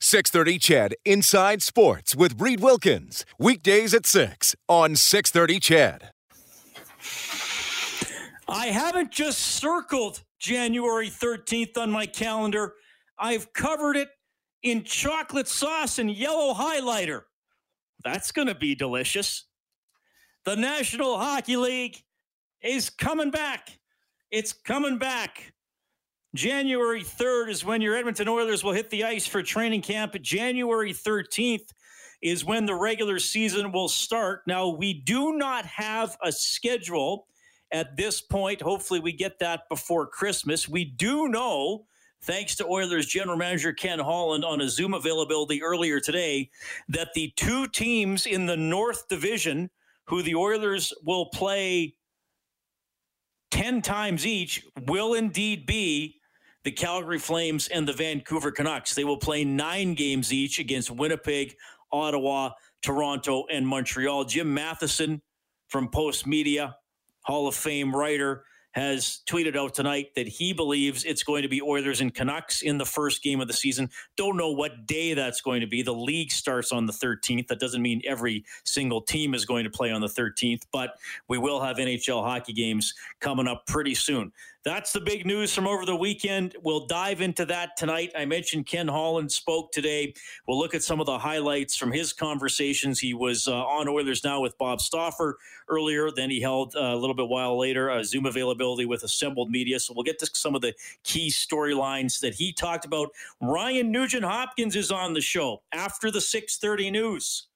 630 CHED Inside Sports with Reed Wilkins. Weekdays at 6 on 630 CHED. I haven't just circled January 13th on my calendar. I've covered it in chocolate sauce and yellow highlighter. That's going to be delicious. The National Hockey League is coming back. It's coming back. January 3rd is when your Edmonton Oilers will hit the ice for training camp. January 13th is when the regular season will start. Now, we do not have a schedule at this point. Hopefully, we get that before Christmas. We do know, thanks to Oilers general manager Ken Holland on a Zoom availability earlier today, that the two teams in the North Division who the Oilers will play 10 times each will indeed be the Calgary Flames and the Vancouver Canucks. They will play nine games each against Winnipeg, Ottawa, Toronto, and Montreal. Jim Matheson from Postmedia, Hall of Fame writer, has tweeted out tonight that he believes it's going to be Oilers and Canucks in the first game of the season. Don't know what day that's going to be. The league starts on the 13th. That doesn't mean every single team is going to play on the 13th, but we will have NHL hockey games coming up pretty soon. That's the big news from over the weekend. We'll dive into that tonight. I mentioned Ken Holland spoke today. We'll look at some of the highlights from his conversations. He was uh, on Oilers Now with Bob Stauffer earlier. Then he held uh, a little bit while later a Zoom availability with Assembled Media. So we'll get to some of the key storylines that he talked about. Ryan Nugent Hopkins is on the show after the 6:30 news.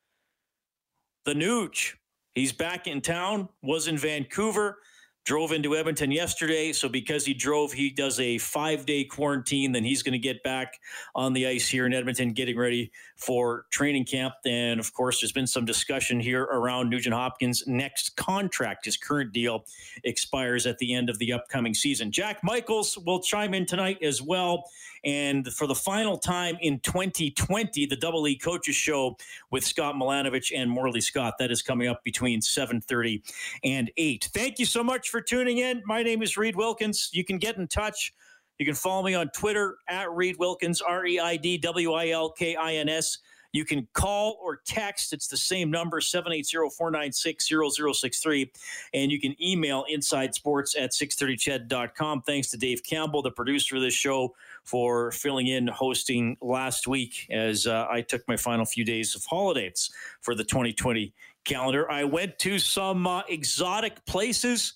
The Nuge. He's back in town. Was in Vancouver drove into Edmonton yesterday. So because he drove, he does a five day quarantine. Then he's going to get back on the ice here in Edmonton, getting ready for training camp. And of course, there's been some discussion here around Nugent Hopkins' next contract. His current deal expires at the end of the upcoming season. Jack Michaels will chime in tonight as well. And for the final time in 2020, the Double E Coaches Show with Scott Milanovich and Morley Scott. That is coming up between 7.30 and 8. Thank you so much for tuning in. My name is Reed Wilkins. You can get in touch. You can follow me on Twitter at Reed Wilkins, R E I D W I L K I N S. You can call or text. It's the same number, 780-496-0063. And you can email insidesports at 630ched.com. Thanks to Dave Campbell, the producer of this show, for filling in hosting last week as uh, I took my final few days of holidays for the 2020 calendar. I went to some uh, exotic places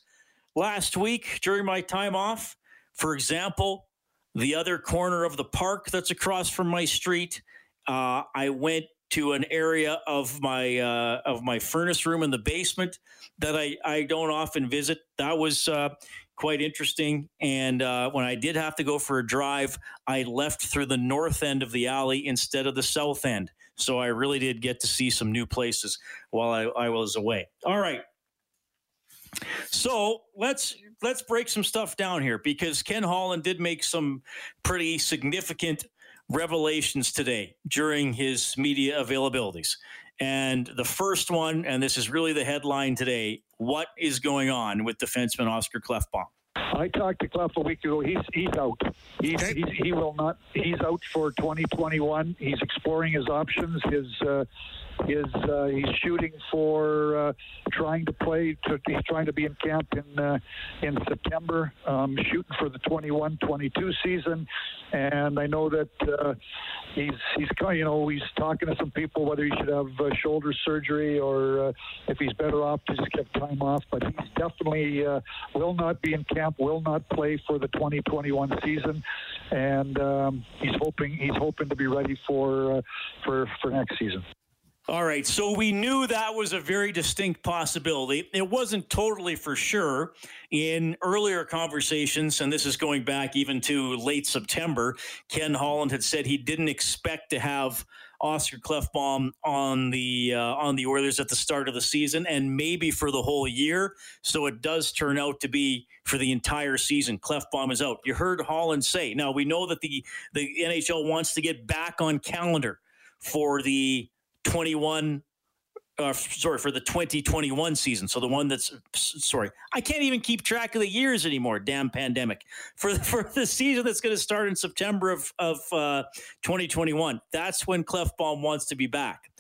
last week during my time off. For example, the other corner of the park that's across from my street uh, I went to an area of my uh, of my furnace room in the basement that I, I don't often visit. That was uh, quite interesting. And uh, when I did have to go for a drive, I left through the north end of the alley instead of the south end. So I really did get to see some new places while I, I was away. All right. So let's let's break some stuff down here because Ken Holland did make some pretty significant revelations today during his media availabilities. And the first one, and this is really the headline today what is going on with defenseman Oscar Klefbom? I talked to Clef a week ago. He's he's out. He's, okay. he's, he will not. He's out for 2021. He's exploring his options. His uh, is uh, he's shooting for uh, trying to play. To, he's trying to be in camp in uh, in September, um, shooting for the 21-22 season. And I know that uh, he's he's you know he's talking to some people whether he should have uh, shoulder surgery or uh, if he's better off to just get time off. But he's definitely uh, will not be in camp, will not play for the 2021 season, and um, he's hoping he's hoping to be ready for uh, for for next season. All right, so we knew that was a very distinct possibility. It wasn't totally for sure. In earlier conversations, and this is going back even to late September, Ken Holland had said he didn't expect to have Oscar Klefbom on the uh, on the Oilers at the start of the season, and maybe for the whole year. So it does turn out to be for the entire season. Klefbom is out. You heard Holland say. Now we know that the the NHL wants to get back on calendar for the 21 uh, sorry, for the 2021 season. So the one that's sorry, I can't even keep track of the years anymore. Damn pandemic. For for the season that's going to start in September of of uh, 2021. That's when Klefbom wants to be back.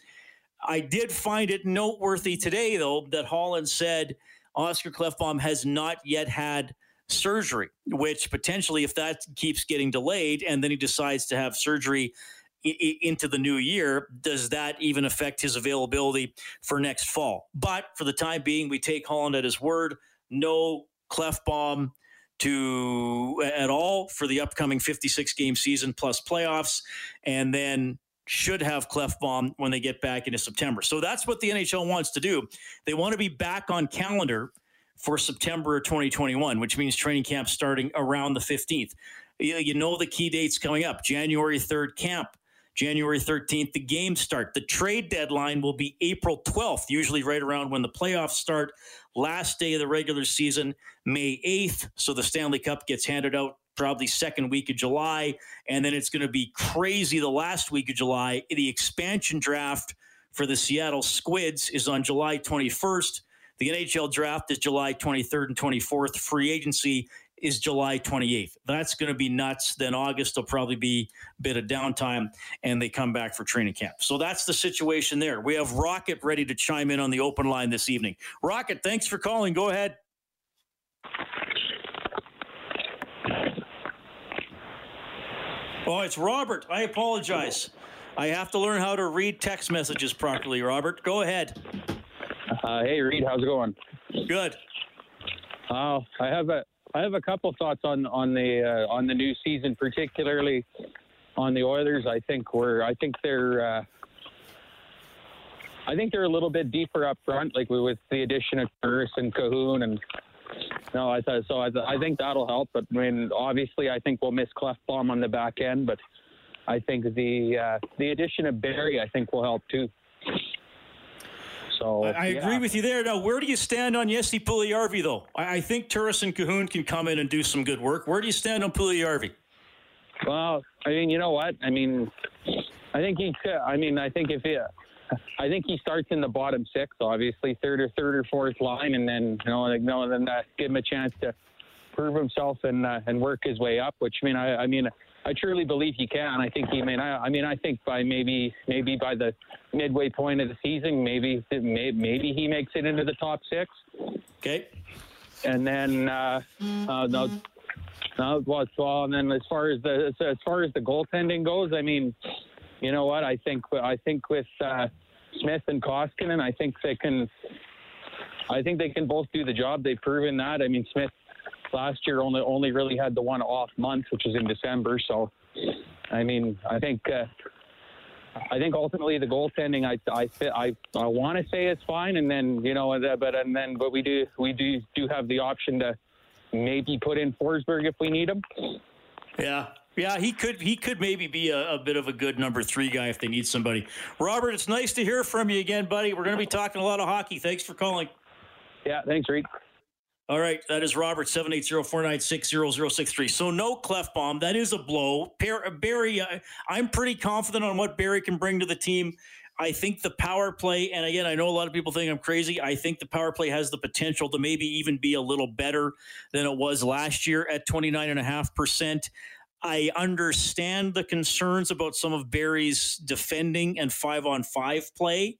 I did find it noteworthy today, though, that Holland said Oscar Klefbom has not yet had surgery, which potentially, if that keeps getting delayed, and then he decides to have surgery into the new year, does that even affect his availability for next fall? But for the time being, we take Holland at his word. No Klefbom to at all for the upcoming 56 game season plus playoffs, and then should have Klefbom when they get back into September. So that's what the NHL wants to do. They want to be back on calendar for September 2021, which means training camp starting around the 15th. You know the key dates coming up January 3rd camp, January 13th, the games start. The trade deadline will be April 12th, usually right around when the playoffs start. Last day of the regular season, May 8th. So the Stanley Cup gets handed out probably second week of July. And then it's going to be crazy the last week of July. The expansion draft for the Seattle Squids is on July 21st. The NHL draft is July 23rd and 24th. Free agency is July 28th. That's going to be nuts. Then August will probably be a bit of downtime and they come back for training camp. So that's the situation there. We have Rocket ready to chime in on the open line this evening. Rocket, thanks for calling. Go ahead. Oh, it's Robert. I apologize. I have to learn how to read text messages properly, Robert. Go ahead. Uh, hey, Reed, how's it going? Good. Uh, I have a I have a couple thoughts on on the uh, on the new season, particularly on the Oilers. I think we're I think they're uh, I think they're a little bit deeper up front, like with the addition of Turris and Kahun, and no, I thought so. I, I think that'll help. But I mean, obviously, I think we'll miss Klefbom on the back end, but I think the uh, the addition of Barrie, I think, will help too. So I, yeah. agree with you there. Now, where do you stand on Jesse Puljujarvi, though? I, I think Turris and Kahun can come in and do some good work. Where do you stand on Puljujarvi? Well, I mean, you know what? I mean, I think he. I mean, I think if he, I think he starts in the bottom six, obviously third or third or fourth line, and then you know, like, no, then uh, give him a chance to prove himself and uh, and work his way up. Which I mean, I, I mean, I truly believe he can. I think he may. I, I mean, I think by maybe maybe by the midway point of the season, maybe maybe he makes it into the top six. Okay. And then uh, uh, no, no, well, and then as far as the as far as the goaltending goes, I mean, you know what? I think I think with uh, Smith and Koskinen, I think they can. I think they can both do the job. They've proven that. I mean, Smith last year only only really had the one off month, which was in December. So, I mean, I think uh, I think ultimately the goaltending, I I I, I want to say it's fine, and then you know, but and then but we do we do do have the option to maybe put in Forsberg if we need him. Yeah. Yeah, he could he could maybe be a, a, bit of a good number three guy if they need somebody. Robert, it's nice to hear from you again, buddy. We're going to be talking a lot of hockey. Thanks for calling. Yeah, thanks, Reed. All right, that is Robert seven eight zero four nine six zero zero six three. So no Klefbom. That is a blow. Barrie, uh, I'm pretty confident on what Barrie can bring to the team. I think the power play, and again, I know a lot of people think I'm crazy. I think the power play has the potential to maybe even be a little better than it was last year at 29.5%. I understand the concerns about some of Barrie's defending and five on five play.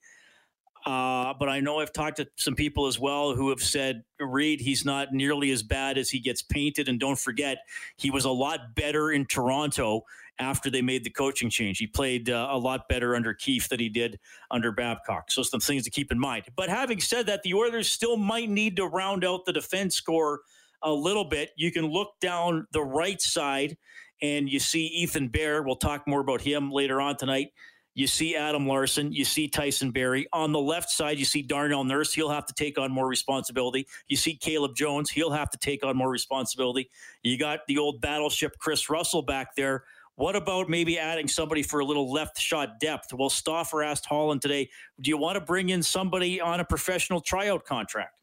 Uh, but I know I've talked to some people as well who have said, Reed, he's not nearly as bad as he gets painted. And don't forget, he was a lot better in Toronto after they made the coaching change. He played uh, a lot better under Keefe than he did under Babcock. So, some things to keep in mind. But having said that, the Oilers still might need to round out the defense corps a little bit. You can look down the right side and you see Ethan Bear. We'll talk more about him later on tonight you see Adam Larsson, you see Tyson Barrie. On the left side, you see Darnell Nurse. He'll have to take on more responsibility. You see Caleb Jones. He'll have to take on more responsibility. You got the old battleship Kris Russell back there. What about maybe adding somebody for a little left shot depth? Well, Stauffer asked Holland today, do you want to bring in somebody on a professional tryout contract?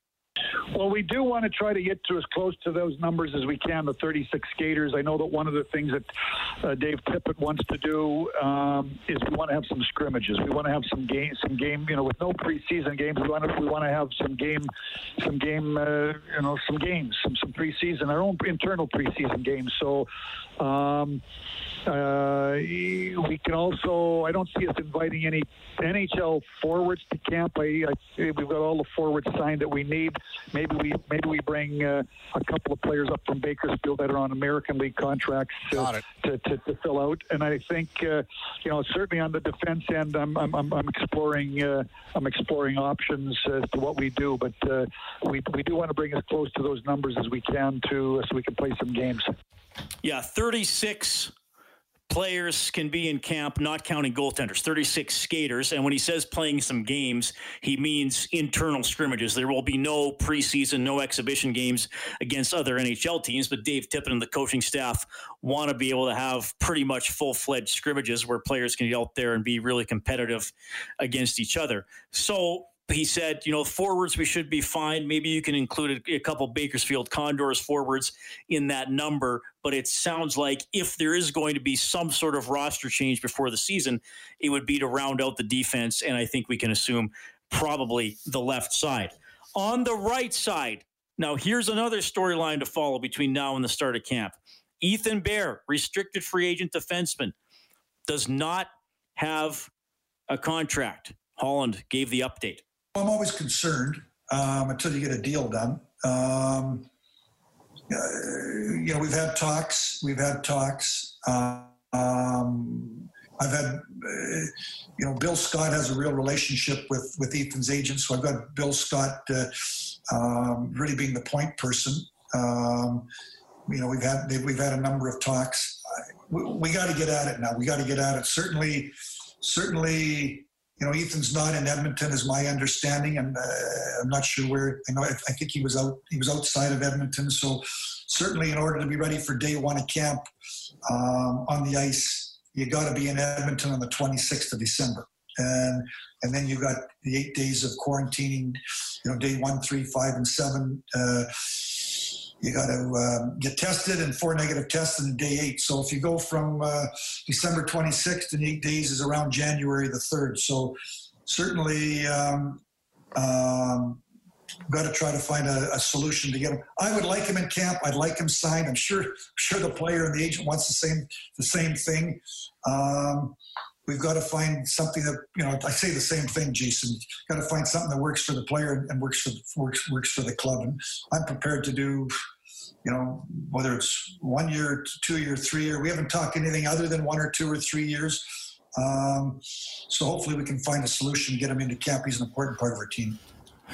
Well, we do want to try to get to as close to those numbers as we can, the 36 skaters. I know that one of the things that uh, Dave Tippett wants to do um, is we want to have some scrimmages. We want to have some game, some game. You know, with no preseason games, we want to we want to have some game, some game. Uh, you know, some games, some some preseason, our own internal preseason games. So. Um, uh, we can also. I don't see us inviting any NHL forwards to camp. I, I we've got all the forwards signed that we need. Maybe we maybe we bring uh, a couple of players up from Bakersfield that are on American League contracts to, to, to, to, fill out. And I think uh, you know certainly on the defense end, I'm I'm, I'm exploring uh, I'm exploring options as to what we do. But uh, we we do want to bring as close to those numbers as we can to so we can play some games. Yeah, 36 players can be in camp, not counting goaltenders, 36 skaters. And when he says playing some games, he means internal scrimmages. There will be no preseason, no exhibition games against other NHL teams. But Dave Tippett and the coaching staff want to be able to have pretty much full fledged scrimmages where players can get out there and be really competitive against each other. So he said, you know, forwards we should be fine. Maybe you can include a, couple Bakersfield Condors forwards in that number. But it sounds like if there is going to be some sort of roster change before the season, it would be to round out the defense. And I think we can assume probably the left side. On the right side, now here's another storyline to follow between now and the start of camp. Ethan Bear, restricted free agent defenseman, does not have a contract. Holland gave the update. I'm always concerned um, until you get a deal done. Um, uh, you know, we've had talks. We've had talks. Um, I've had, uh, you know, Bill Scott has a real relationship with with Ethan's agent, so I've got Bill Scott uh, um, really being the point person. Um, you know, we've had we've had a number of talks. We, we got to get at it now. We got to get at it. Certainly, certainly you know, Ethan's not in Edmonton, is my understanding, and uh, I'm not sure where. You know, I, I, think he was out. He was outside of Edmonton, so certainly, in order to be ready for day one of camp um, on the ice, you got to be in Edmonton on the 26th of December, and and then you've got the eight days of quarantining. You know, day one, three, five, and seven. Uh, you got to um, get tested and four negative tests in day eight. So if you go from uh, December 26th and eight days is around January the 3rd. So certainly um, um, got to try to find a, a, solution to get him. I would like him in camp. I'd like him signed. I'm sure sure the player and the agent wants the same the same thing. Um, we've got to find something that you know. I say the same thing, Jason. Got to find something that works for the player and works for works works for the club. And I'm prepared to do, you know, whether it's one year, two year, three year. We haven't talked anything other than one or two or three years. Um, so hopefully we can find a solution, and get him into camp. He's an important part of our team.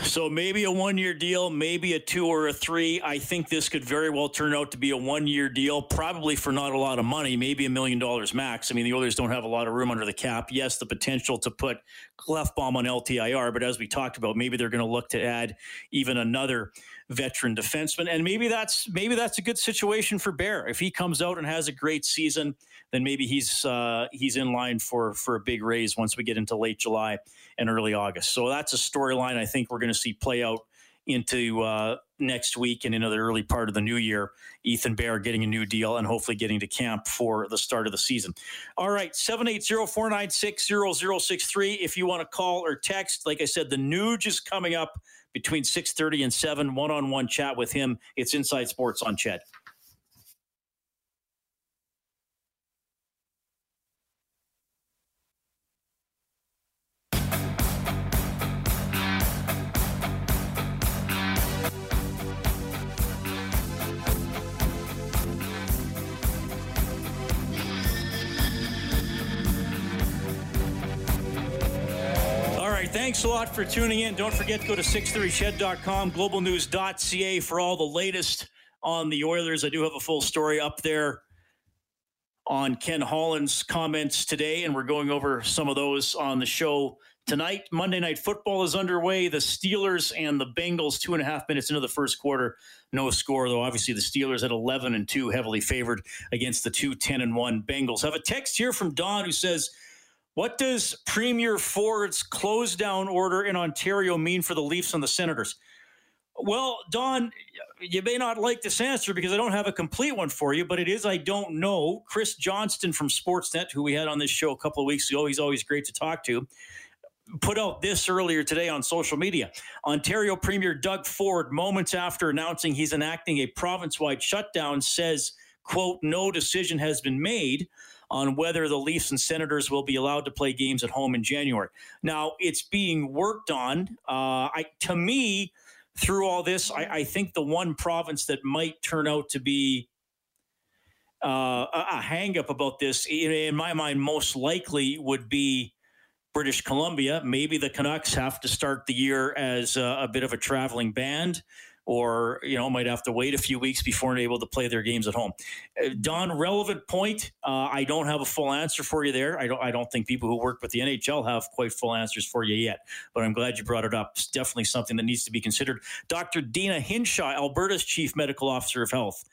So maybe a one year deal, maybe a two or a three. I think this could very well turn out to be a one year deal, probably for not a lot of money, maybe a million dollars max. I mean, the Oilers don't have a lot of room under the cap. Yes, the potential to put Klefbom on LTIR, but as we talked about, maybe they're going to look to add even another veteran defenseman, and maybe that's maybe that's a good situation for Bear if he comes out and has a great season then maybe he's uh, he's in line for for a big raise once we get into late July and early August. So that's a storyline I think we're going to see play out into uh, next week and into the early part of the new year. Ethan Bear getting a new deal and hopefully getting to camp for the start of the season. All right, 780-496-0063 if you want to call or text. Like I said, the Nuge is coming up between 6.30 and 7, one-on-one chat with him. It's Inside Sports on CHED. Thanks a lot for tuning in. Don't forget to go to 630ched.com, globalnews.ca for all the latest on the Oilers. I do have a full story up there on Ken Holland's comments today, and we're going over some of those on the show tonight. Monday Night Football is underway. The Steelers and the Bengals, two and a half minutes into the first quarter, no score though. Obviously, the Steelers at 11 and two, heavily favored against the two 10 and one Bengals. I have a text here from Don who says. What does Premier Ford's close down order in Ontario mean for the Leafs and the Senators? Well, Don, you may not like this answer because I don't have a complete one for you, but it is I don't know. Chris Johnston from Sportsnet, who we had on this show a couple of weeks ago, he's always great to talk to, put out this earlier today on social media. Ontario Premier Doug Ford, moments after announcing he's enacting a province-wide shutdown, says, quote, no decision has been made on whether the Leafs and Senators will be allowed to play games at home in January. Now, it's being worked on. Uh, I, to me, through all this, I, I, think the one province that might turn out to be uh, a, a hangup about this, in, in my mind, most likely would be British Columbia. Maybe the Canucks have to start the year as a, a bit of a traveling band or you know might have to wait a few weeks before they're able to play their games at home. Uh, Don, relevant point. Uh, I don't have a full answer for you there. I don't. I don't think people who work with the NHL have quite full answers for you yet. But I'm glad you brought it up. It's definitely something that needs to be considered. Dr. Deena Hinshaw, Alberta's chief medical officer of health.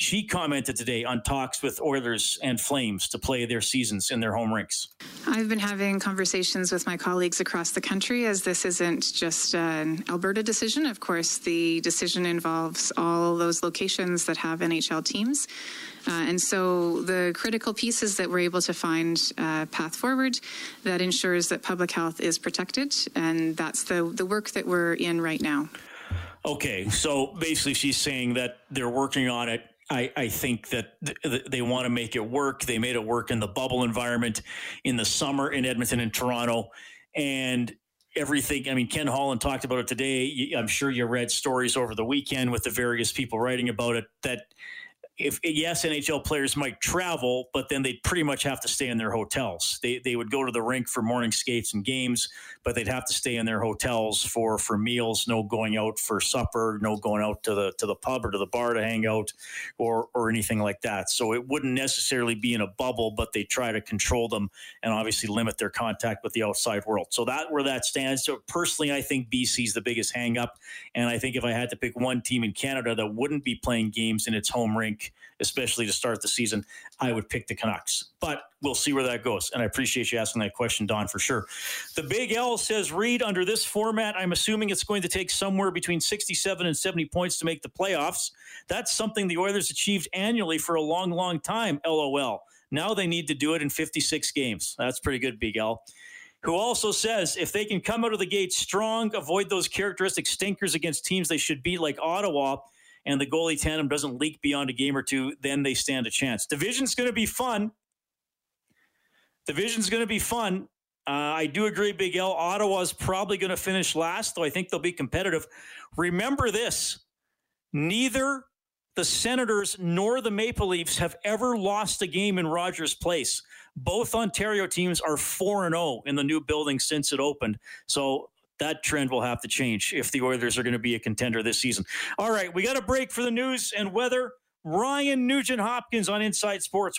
She commented today on talks with Oilers and Flames to play their seasons in their home rinks. I've been having conversations with my colleagues across the country as this isn't just an Alberta decision. Of course, the decision involves all those locations that have NHL teams. Uh, and so the critical piece is that we're able to find a path forward that ensures that public health is protected. And that's the, the work that we're in right now. Okay, so basically, she's saying that they're working on it I, I think that th- they want to make it work. They made it work in the bubble environment in the summer in Edmonton and Toronto. And everything, I mean, Ken Holland talked about it today. I'm sure you read stories over the weekend with the various people writing about it that if yes, NHL players might travel, but then they'd pretty much have to stay in their hotels. They they would go to the rink for morning skates and games, but they'd have to stay in their hotels for for meals. No going out for supper. No going out to the to the pub or to the bar to hang out, or or anything like that. So it wouldn't necessarily be in a bubble, but they try to control them and obviously limit their contact with the outside world. So that where that stands. So personally, I think BC's the biggest hang up, and I think if I had to pick one team in Canada that wouldn't be playing games in its home rink especially to start the season, I would pick the Canucks. But we'll see where that goes. And I appreciate you asking that question, Don, for sure. The Big L says, Reed, under this format, I'm assuming it's going to take somewhere between 67 and 70 points to make the playoffs. That's something the Oilers achieved annually for a long, long time, LOL. Now they need to do it in 56 games. That's pretty good, Big L who also says if they can come out of the gate strong, avoid those characteristic stinkers against teams they should beat like Ottawa, and the goalie tandem doesn't leak beyond a game or two, then they stand a chance. Division's going to be fun. Division's going to be fun. Uh, I do agree, Big L. Ottawa's probably going to finish last, though I think they'll be competitive. Remember this neither the Senators nor the Maple Leafs have ever lost a game in Rogers Place. Both Ontario teams are 4 0 in the new building since it opened. So that trend will have to change if the Oilers are going to be a contender this season. All right, we got a break for the news and weather. Ryan Nugent Hopkins on Inside Sports.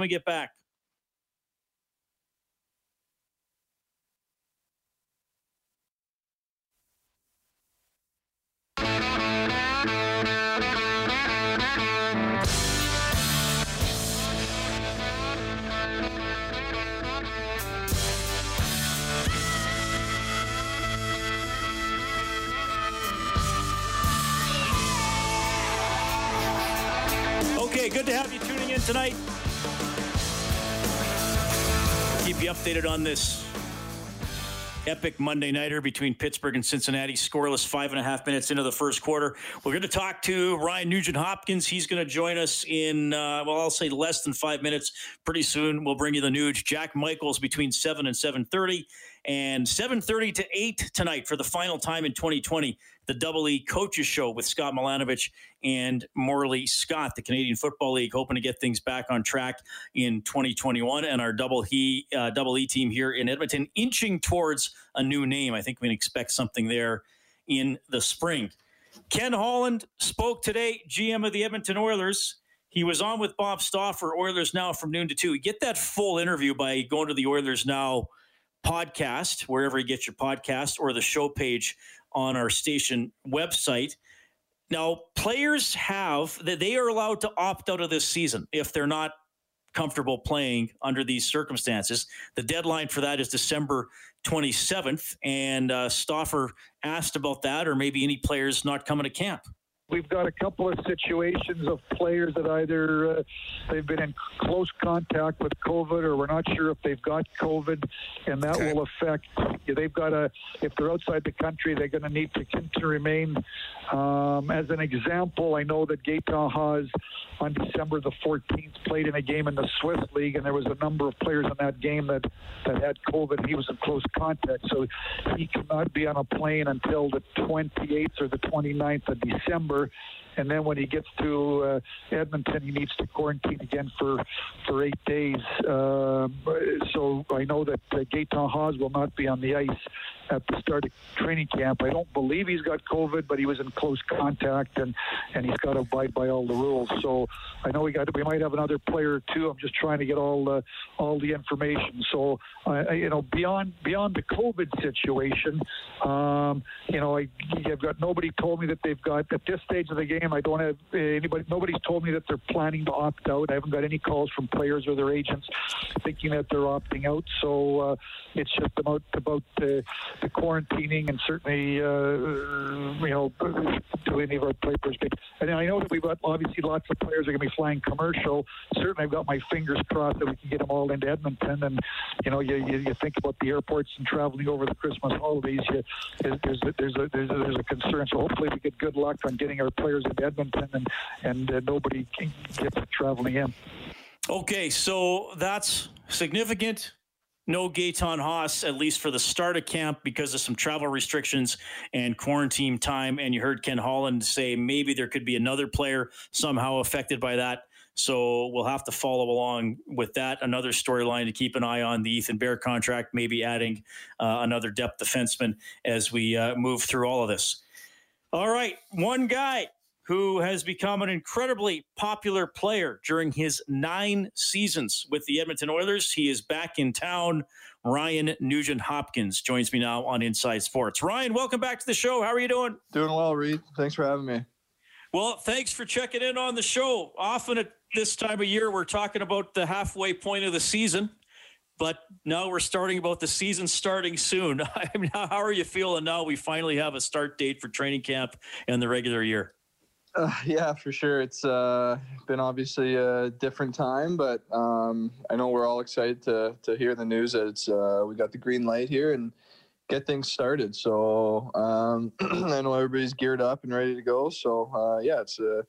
we get back. Okay, good to have you tuning in tonight updated on this epic Monday nighter between Pittsburgh and Cincinnati. Scoreless five and a half minutes into the first quarter. We're going to talk to Ryan Nugent Hopkins. He's going to join us in, uh, well, I'll say less than five minutes. Pretty soon, we'll bring you the news. Jack Michaels between seven and seven thirty, and seven thirty to eight tonight for the final time in 2020 the Double E Coaches Show with Scott Milanovich and Morley Scott, the Canadian Football League, hoping to get things back on track in 2021. And our Double E uh, Double E team here in Edmonton inching towards a new name. I think we can expect something there in the spring. Ken Holland spoke today, GM of the Edmonton Oilers. He was on with Bob Stauffer, Oilers Now from noon to two. Get that full interview by going to the Oilers Now podcast, wherever you get your podcast, or the show page on our station website. Now, players have that they are allowed to opt out of this season if they're not comfortable playing under these circumstances. The deadline for that is December 27th, and uh, Stauffer asked about that, or maybe any players not coming to camp. We've got a couple of situations of players that either uh, they've been in close contact with COVID, or we're not sure if they've got COVID, and that okay. will affect. They've got a. If they're outside the country, they're going to need to, to remain. Um, as an example, I know that Gaetan Haas on December the 14th played in a game in the Swiss League, and there was a number of players in that game that that had COVID. He was in close contact, so he cannot be on a plane until the 28th or the 29th of December over and then when he gets to uh, Edmonton, he needs to quarantine again for for eight days. Uh, so I know that uh, Gaetan Haas will not be on the ice at the start of training camp. I don't believe he's got COVID, but he was in close contact and and he's got to abide by all the rules. So I know we got we might have another player two. I'm just trying to get all the all the information. So uh, you know beyond beyond the COVID situation, um, you know I, I've got nobody told me that they've got at this stage of the game. I don't have anybody. Nobody's told me that they're planning to opt out. I haven't got any calls from players or their agents thinking that they're opting out. So uh, it's just about about the, the quarantining and certainly uh, you know do any of our players. And I know that we've got obviously lots of players are going to be flying commercial. Certainly, I've got my fingers crossed that we can get them all into Edmonton. And you know, you, you, you think about the airports and traveling over the Christmas holidays. You, there's there's a there's a, there's a concern. So hopefully, we get good luck on getting our players in Edmonton, and and uh, nobody traveling in. Okay, so that's significant. No Gaetan Haas, at least for the start of camp, because of some travel restrictions and quarantine time. And you heard Ken Holland say maybe there could be another player somehow affected by that. So we'll have to follow along with that. Another storyline to keep an eye on the Ethan Bear contract, maybe adding uh, another depth defenseman as we uh, move through all of this. All right, one guy who has become an incredibly popular player during his nine seasons with the Edmonton Oilers. He is back in town. Ryan Nugent Hopkins joins me now on Inside Sports. Ryan, welcome back to the show. How are you doing? Doing well, Reed. Thanks for having me. Well, thanks for checking in on the show. Often at this time of year, we're talking about the halfway point of the season, but now we're starting about the season starting soon. I mean, how are you feeling now? We finally have a start date for training camp and the regular year. Uh, yeah, for sure. It's uh, been obviously a different time, but um, I know we're all excited to to hear the news that it's uh, we got the green light here and get things started. So um, I know everybody's geared up and ready to go. So uh, yeah, it's uh,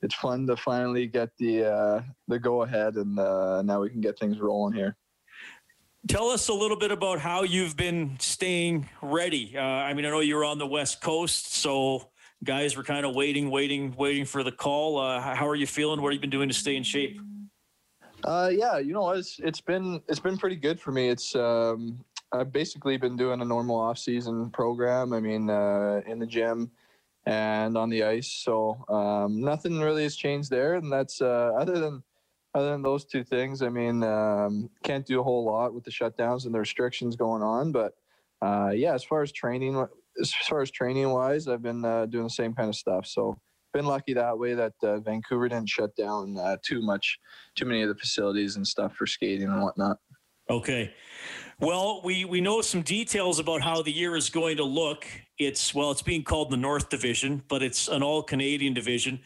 it's fun to finally get the uh, the go ahead, and now we can get things rolling here. Tell us a little bit about how you've been staying ready. I mean, I know you're on the West Coast, so guys were kind of waiting, waiting, waiting for the call. Uh, how are you feeling? What have you been doing to stay in shape? Uh, yeah, you know, it's it's been it's been pretty good for me. It's um, I've basically been doing a normal off-season program. I mean, uh, in the gym and on the ice. So um, nothing really has changed there, and that's uh, other than other than those two things. I mean, um, can't do a whole lot with the shutdowns and the restrictions going on, but uh, yeah, as far as training as far as training wise, I've been uh, doing the same kind of stuff. So been lucky that way that uh, Vancouver didn't shut down uh, too much, too many of the facilities and stuff for skating and whatnot. Okay. Well, we, we know some details about how the year is going to look. It's, well, it's being called the North Division, but it's an all Canadian division.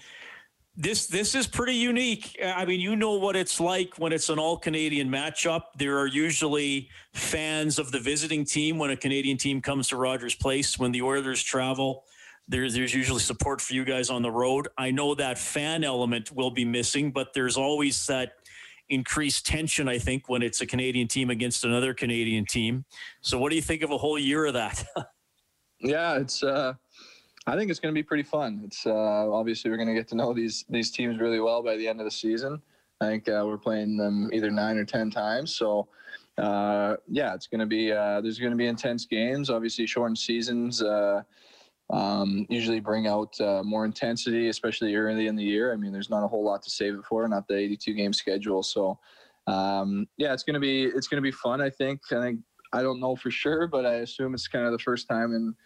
This this is pretty unique. I mean, you know what it's like when it's an all Canadian matchup. There are usually fans of the visiting team when a Canadian team comes to Rogers Place. When the Oilers travel, there's there's usually support for you guys on the road. I know that fan element will be missing, but there's always that increased tension. I think when it's a Canadian team against another Canadian team. So, what do you think of a whole year of that? yeah, it's. uh I think it's going to be pretty fun. It's uh, obviously we're going to get to know these these teams really well by the end of the season. I think uh, we're playing them either nine or ten times. So uh, yeah, it's going to be uh, there's going to be intense games. Obviously, shortened seasons uh, um, usually bring out uh, more intensity, especially early in the year. I mean, there's not a whole lot to save it for, not the 82 game schedule. So um, yeah, it's going to be it's going to be fun. I think. I think I don't know for sure, but I assume it's kind of the first time in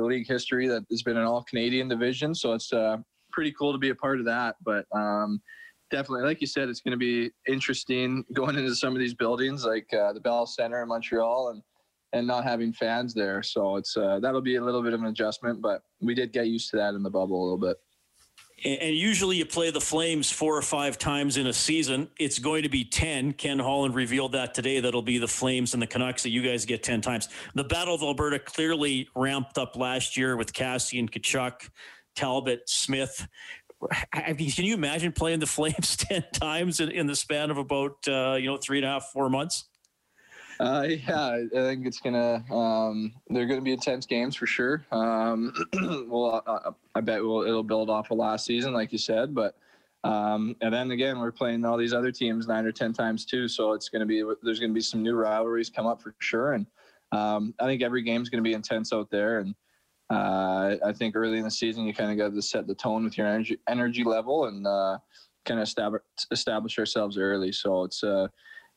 the league history that has been an all Canadian division. So it's uh, pretty cool to be a part of that. But um, definitely, like you said, it's going to be interesting going into some of these buildings like uh, the Bell Center in Montreal and and not having fans there. So it's uh, that'll be a little bit of an adjustment, but we did get used to that in the bubble a little bit and usually you play the Flames four or five times in a season. It's going to be 10. Ken Holland revealed that today. That'll be the Flames and the Canucks that you guys get 10 times. The Battle of Alberta clearly ramped up last year with Kassian, Tkachuk, Talbot, Smith. I mean, can you imagine playing the Flames 10 times in, in the span of about, uh, you know, three and a half, four months? Uh, yeah, I think it's gonna. Um, they're gonna be intense games for sure. Um, well, I, I bet we'll, it'll build off of last season, like you said. But um, and then again, we're playing all these other teams nine or ten times too. So it's gonna be there's gonna be some new rivalries come up for sure. And um, I think every game's gonna be intense out there. And uh, I think early in the season, you kind of got to set the tone with your energy energy level and uh, kind of establish establish ourselves early. So it's uh,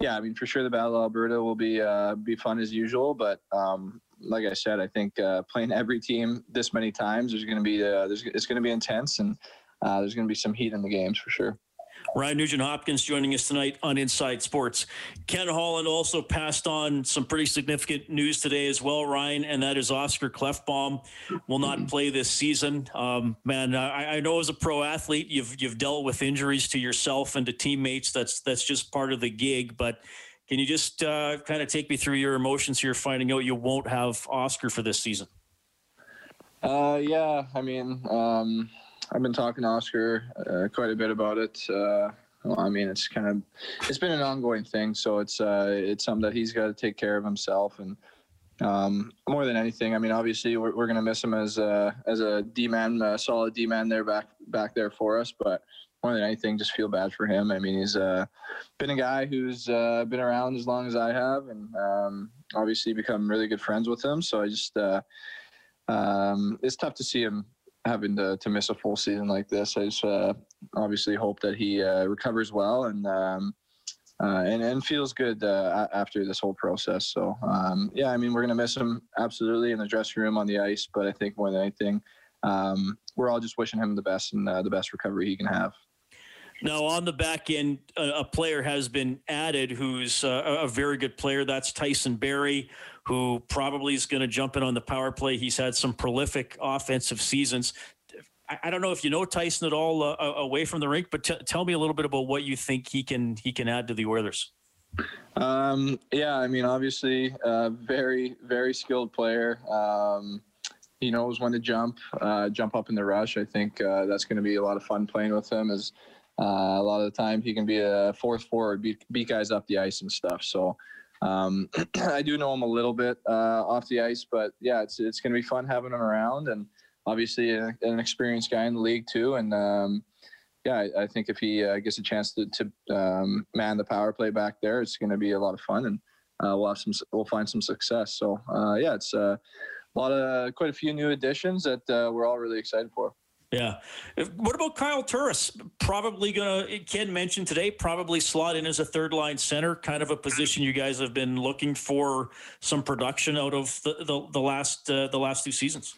yeah, I mean, for sure, the Battle of Alberta will be uh, be fun as usual. But um, like I said, I think uh, playing every team this many times, there's going to be uh, there's it's going to be intense, and uh, there's going to be some heat in the games for sure. Ryan Nugent Hopkins joining us tonight on Inside Sports. Ken Holland also passed on some pretty significant news today as well, Ryan, and that is Oscar Klefbom will not play this season. Um, man, I, I, know as a pro athlete, you've you've dealt with injuries to yourself and to teammates. That's that's just part of the gig. But can you just uh, kind of take me through your emotions here, finding out you won't have Oscar for this season? Uh, yeah, I mean. Um I've been talking to Oscar uh, quite a bit about it. Uh, well, I mean, it's kind of it's been an ongoing thing, so it's uh, it's something that he's got to take care of himself, and um, more than anything, I mean, obviously we're, we're going to miss him as a as a D man, a solid D man there back back there for us, but more than anything, just feel bad for him. I mean, he's uh, been a guy who's uh, been around as long as I have, and um, obviously become really good friends with him. So I just uh, um, it's tough to see him having to, to miss a full season like this. I just uh, obviously hope that he uh, recovers well and um, uh, and and feels good uh, after this whole process. So um, yeah, I mean we're gonna miss him absolutely in the dressing room on the ice, but I think more than anything, um, we're all just wishing him the best and uh, the best recovery he can have. Now, on the back end, a, player has been added who's uh, a very good player. That's Tyson Barrie, who probably is going to jump in on the power play. He's had some prolific offensive seasons. I, don't know if you know Tyson at all uh, away from the rink, but t- tell me a little bit about what you think he can he can add to the Oilers. Um, yeah, I mean, obviously, uh, very very skilled player. Um, he knows when to jump, uh, jump up in the rush. I think uh, that's going to be a lot of fun playing with him. As uh, a lot of the time he can be a fourth forward, beat, beat guys up the ice and stuff. So um, I do know him a little bit uh, off the ice, but yeah, it's it's going to be fun having him around, and obviously a, an experienced guy in the league too. And um, yeah, I, I, think if he uh, gets a chance to, to um, man the power play back there, it's going to be a lot of fun, and uh, we'll have some we'll find some success. So uh, yeah, it's uh, a lot of quite a few new additions that uh, we're all really excited for. Yeah. What about Kyle Turris? Probably going to, Ken mentioned today, probably slot in as a third line center, kind of a position you guys have been looking for some production out of the, the, the last uh, the last two seasons.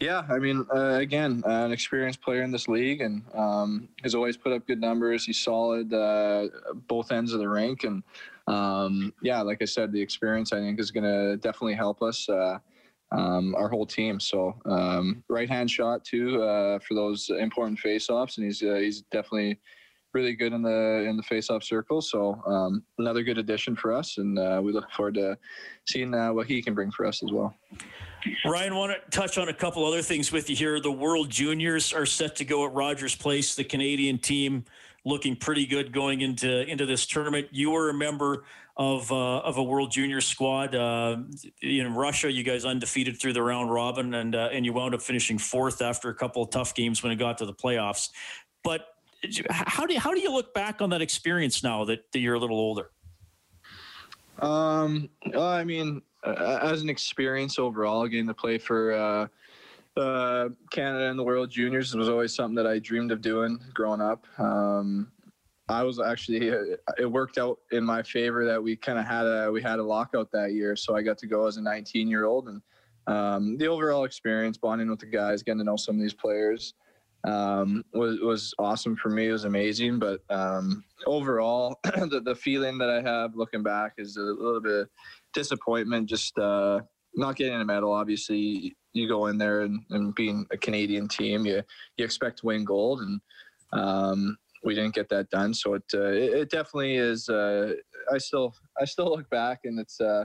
Yeah, I mean, uh, again, uh, an experienced player in this league, and um, has always put up good numbers. He's solid uh, both ends of the rink, and um, yeah, like I said, the experience I think is going to definitely help us. Uh, um, our whole team. So um, right hand shot too uh, for those important face offs, and he's uh, he's definitely really good in the in the face off circle. So um, another good addition for us, and uh, we look forward to seeing uh, what he can bring for us as well. Ryan, want to touch on a couple other things with you here. The World Juniors are set to go at Rogers Place. The Canadian team looking pretty good going into into this tournament. You were a member of uh, of a World Junior squad uh, in Russia. You guys undefeated through the round robin, and uh, and you wound up finishing fourth after a couple of tough games when it got to the playoffs. But how do you, how do you look back on that experience now that, that you're a little older? Um, well, I mean, uh, as an experience overall, getting to play for uh, uh, Canada and the World Juniors was always something that I dreamed of doing growing up. Um, I was actually it worked out in my favor that we kind of had a we had a lockout that year, so I got to go as a 19 year old, and um, the overall experience, bonding with the guys, getting to know some of these players, um, was was awesome for me. It was amazing, but um, overall, the the feeling that I have looking back is a little bit disappointment. Just uh, not getting a medal. Obviously, you go in there and, and being a Canadian team, you you expect to win gold, and um, we didn't get that done. So it uh, it, it, definitely is. Uh, I still I still look back and it's uh,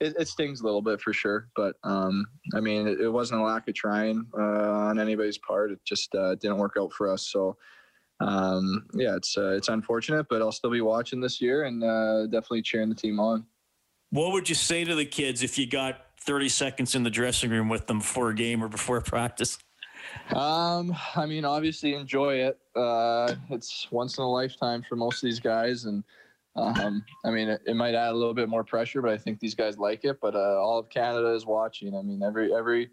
it, it, stings a little bit for sure. But um, I mean, it, it, wasn't a lack of trying uh, on anybody's part. It just uh, didn't work out for us. So um, yeah, it's uh, it's unfortunate, but I'll still be watching this year and definitely cheering the team on. What would you say to the kids if you got 30 seconds in the dressing room with them before a game or before practice? Um, I mean, obviously enjoy it. Uh, it's once in a lifetime for most of these guys, and um, I mean, it, it, might add a little bit more pressure, but I think these guys like it. But uh, all of Canada is watching. I mean, every every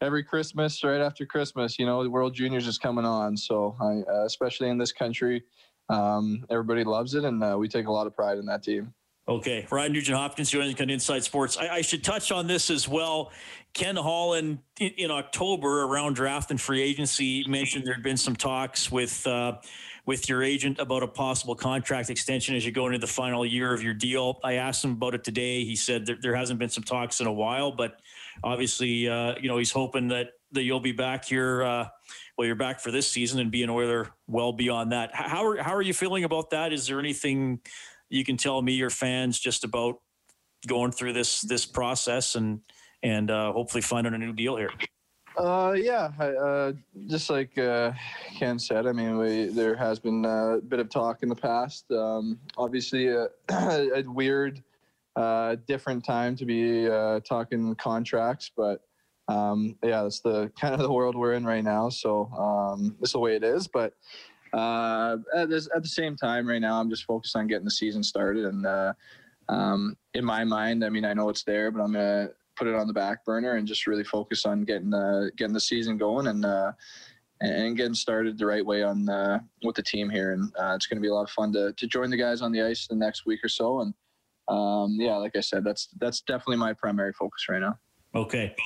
every Christmas, right after Christmas, you know, the World Juniors is coming on. So, I, uh, especially in this country, um, everybody loves it, and uh, we take a lot of pride in that team. Okay, Ryan Nugent Hopkins joining us Inside Sports. I, I, should touch on this as well. Ken Holland in, in, October around draft and free agency mentioned there had been some talks with uh, with your agent about a possible contract extension as you go into the final year of your deal. I asked him about it today. He said there, there hasn't been some talks in a while, but obviously, uh, you know, he's hoping that that you'll be back here. Uh, well, you're back for this season and be an Oiler well beyond that. How are how are you feeling about that? Is there anything? You can tell me your fans just about going through this this process and and uh, hopefully finding a new deal here. Uh, yeah, uh, just like uh, Ken said, I mean, we, there has been a bit of talk in the past. Um, obviously, a, a weird, uh, different time to be uh, talking contracts, but um, yeah, that's the kind of the world we're in right now. So um, it's the way it is. But uh, at, this, at, the same time, right now, I'm just focused on getting the season started. And uh, um, in my mind, I mean, I know it's there, but I'm gonna put it on the back burner and just really focus on getting the getting the season going and uh, and getting started the right way on uh, with the team here. And uh, it's to be a lot of fun to to join the guys on the ice the next week or so. And um, yeah, like I said, that's that's definitely my primary focus right now. Okay.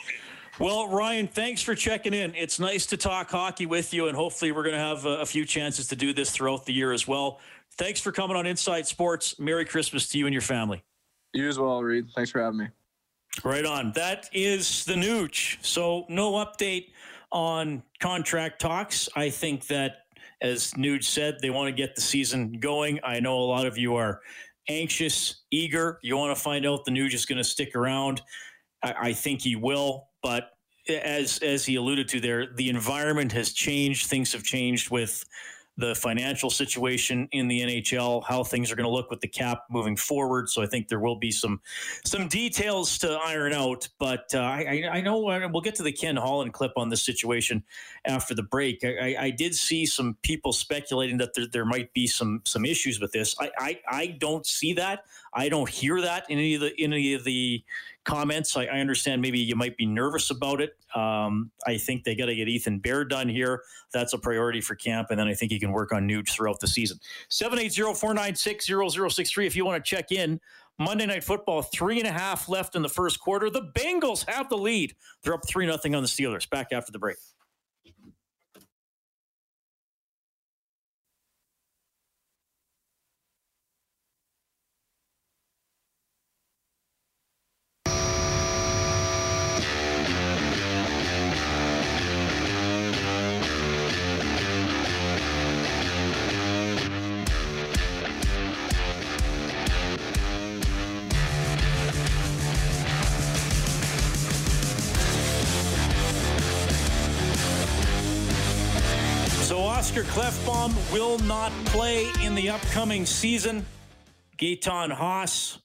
Well, Ryan, thanks for checking in. It's nice to talk hockey with you, and hopefully, we're going to have a, a few chances to do this throughout the year as well. Thanks for coming on Inside Sports. Merry Christmas to you and your family. You as well, Reid. Thanks for having me. Right on. That is the Nuge. So, no update on contract talks. I think that, as Nuge said, they want to get the season going. I know a lot of you are anxious, eager. You want to find out the Nuge is going to stick around. I, I think he will. But as as he alluded to there, the environment has changed. Things have changed with the financial situation in the NHL, how things are going to look with the cap moving forward. So I think there will be some some details to iron out. But uh, I, I know we'll get to the Ken Holland clip on this situation after the break. I, I did see some people speculating that there, there might be some some issues with this. I, I, I don't see that. I don't hear that in any of the in any of the comments. I, I understand maybe you might be nervous about it. Um, I think they got to get Ethan Bear done here. That's a priority for camp, and then I think he can work on Nuge throughout the season. 780-496-0063 if you want to check in. Monday Night Football, three and a half left in the first quarter. The Bengals have the lead. They're up 3 nothing on the Steelers. Back after the break. Klefbom will not play in the upcoming season. Gaetan Haas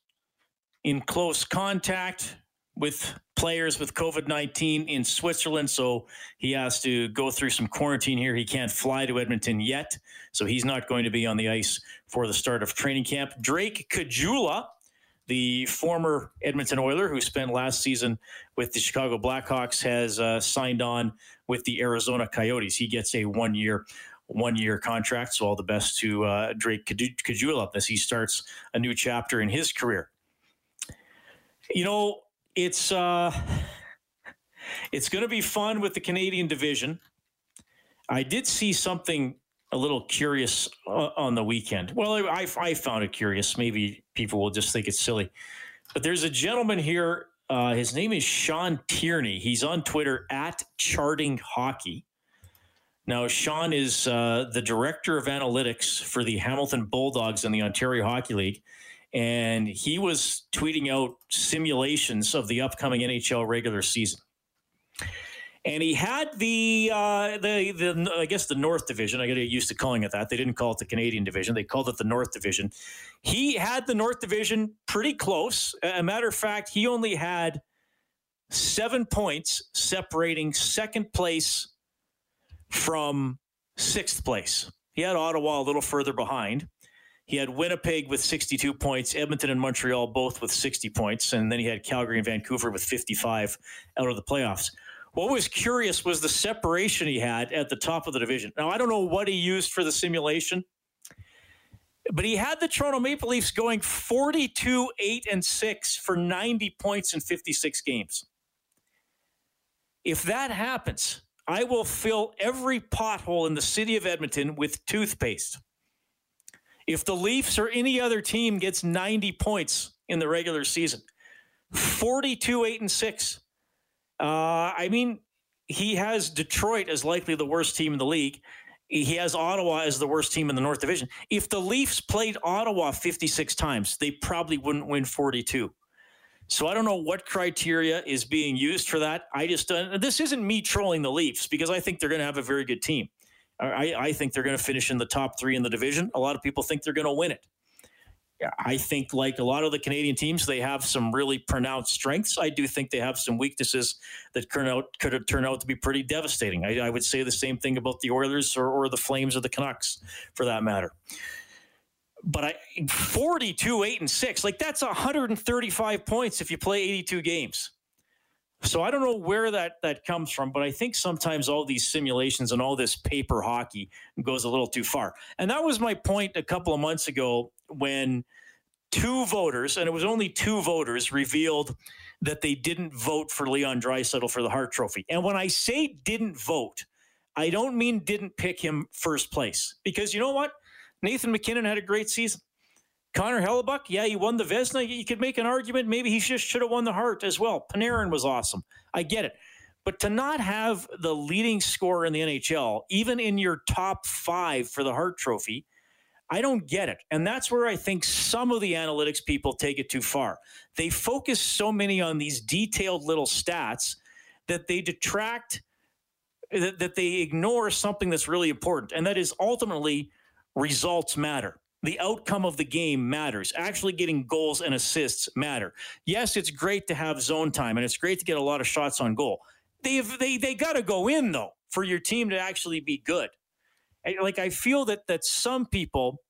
in close contact with players with COVID 19 in Switzerland. So he has to go through some quarantine here. He can't fly to Edmonton yet. So he's not going to be on the ice for the start of training camp. Drake Caggiula, the former Edmonton Oiler who spent last season with the Chicago Blackhawks, has uh, signed on with the Arizona Coyotes. He gets a one year one year contract. So all the best to uh, Drake Caggiula as he starts a new chapter in his career. You know, it's uh, it's going to be fun with the Canadian division. I did see something a little curious uh, on the weekend. Well, I, I found it curious. Maybe people will just think it's silly. But there's a gentleman here. Uh, his name is Sean Tierney. He's on Twitter at Charting Hockey. Now, Sean is uh, the director of analytics for the Hamilton Bulldogs in the Ontario Hockey League. And he was tweeting out simulations of the upcoming NHL regular season. And he had the, uh, the, the, I guess the North Division. I got used to calling it that. They didn't call it the Canadian Division. They called it the North Division. He had the North Division pretty close. A matter of fact, he only had seven points separating second place from sixth place. He had Ottawa a little further behind. He had Winnipeg with 62 points, Edmonton and Montreal both with 60 points, and then he had Calgary and Vancouver with 55 out of the playoffs. What was curious was the separation he had at the top of the division. Now, I don't know what he used for the simulation, but he had the Toronto Maple Leafs going 42, 8, and 6 for 90 points in 56 games. If that happens, I will fill every pothole in the city of Edmonton with toothpaste. If the Leafs or any other team gets 90 points in the regular season, 42, 8, and 6. Uh, I mean, he has Detroit as likely the worst team in the league. He has Ottawa as the worst team in the North Division. If the Leafs played Ottawa 56 times, they probably wouldn't win 42. So I don't know what criteria is being used for that. I just uh, this isn't me trolling the Leafs because I think they're going to have a very good team. I, I think they're going to finish in the top three in the division. A lot of people think they're going to win it. I think, like a lot of the Canadian teams, they have some really pronounced strengths. I do think they have some weaknesses that turn out, could turn out to be pretty devastating. I, I would say the same thing about the Oilers or, or the Flames or the Canucks, for that matter but I 42, 8, and 6, like that's 135 points if you play 82 games. So I don't know where that that comes from, but I think sometimes all these simulations and all this paper hockey goes a little too far. And that was my point a couple of months ago when two voters, and it was only two voters, revealed that they didn't vote for Leon Draisaitl for the Hart Trophy. And when I say didn't vote, I don't mean didn't pick him first place because you know what? Nathan MacKinnon had a great season. Connor Hellebuyck, yeah, he won the Vezina. You could make an argument maybe he just should have won the Hart as well. Panarin was awesome. I get it. But to not have the leading scorer in the NHL, even in your top five for the Hart Trophy, I don't get it. And that's where I think some of the analytics people take it too far. They focus so many on these detailed little stats that they detract, that, that they ignore something that's really important. And that is ultimately results matter. The outcome of the game matters. Actually, getting goals and assists matter. Yes, it's great to have zone time and it's great to get a lot of shots on goal. They've, they they got to go in though for your team to actually be good. Like I feel that that some people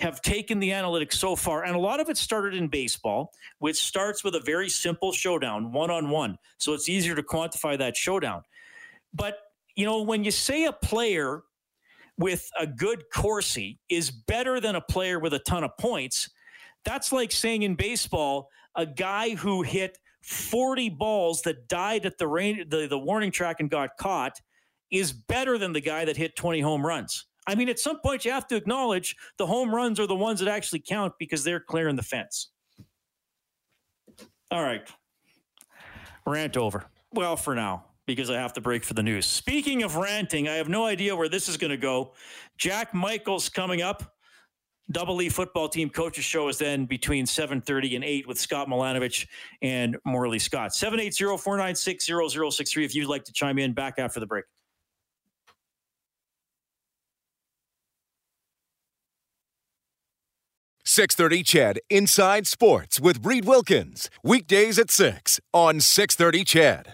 have taken the analytics so far, and a lot of it started in baseball, which starts with a very simple showdown, one on one. So it's easier to quantify that showdown. But you know, when you say a player with a good Corsi is better than a player with a ton of points. That's like saying in baseball, a guy who hit 40 balls that died at the rain, the, the warning track and got caught is better than the guy that hit 20 home runs. I mean, at some point, you have to acknowledge the home runs are the ones that actually count because they're clearing the fence. All right. Rant over. Well, for now because I have to break for the news. Speaking of ranting, I have no idea where this is going to go. Jack Michaels coming up. Double E football team coaches show is then between 7.30 and 8 with Scott Milanovich and Morley Scott. 780-496-0063 if you'd like to chime in back after the break. Six thirty, CHED Inside Sports with Reid Wilkins weekdays at six on Six Thirty, CHED.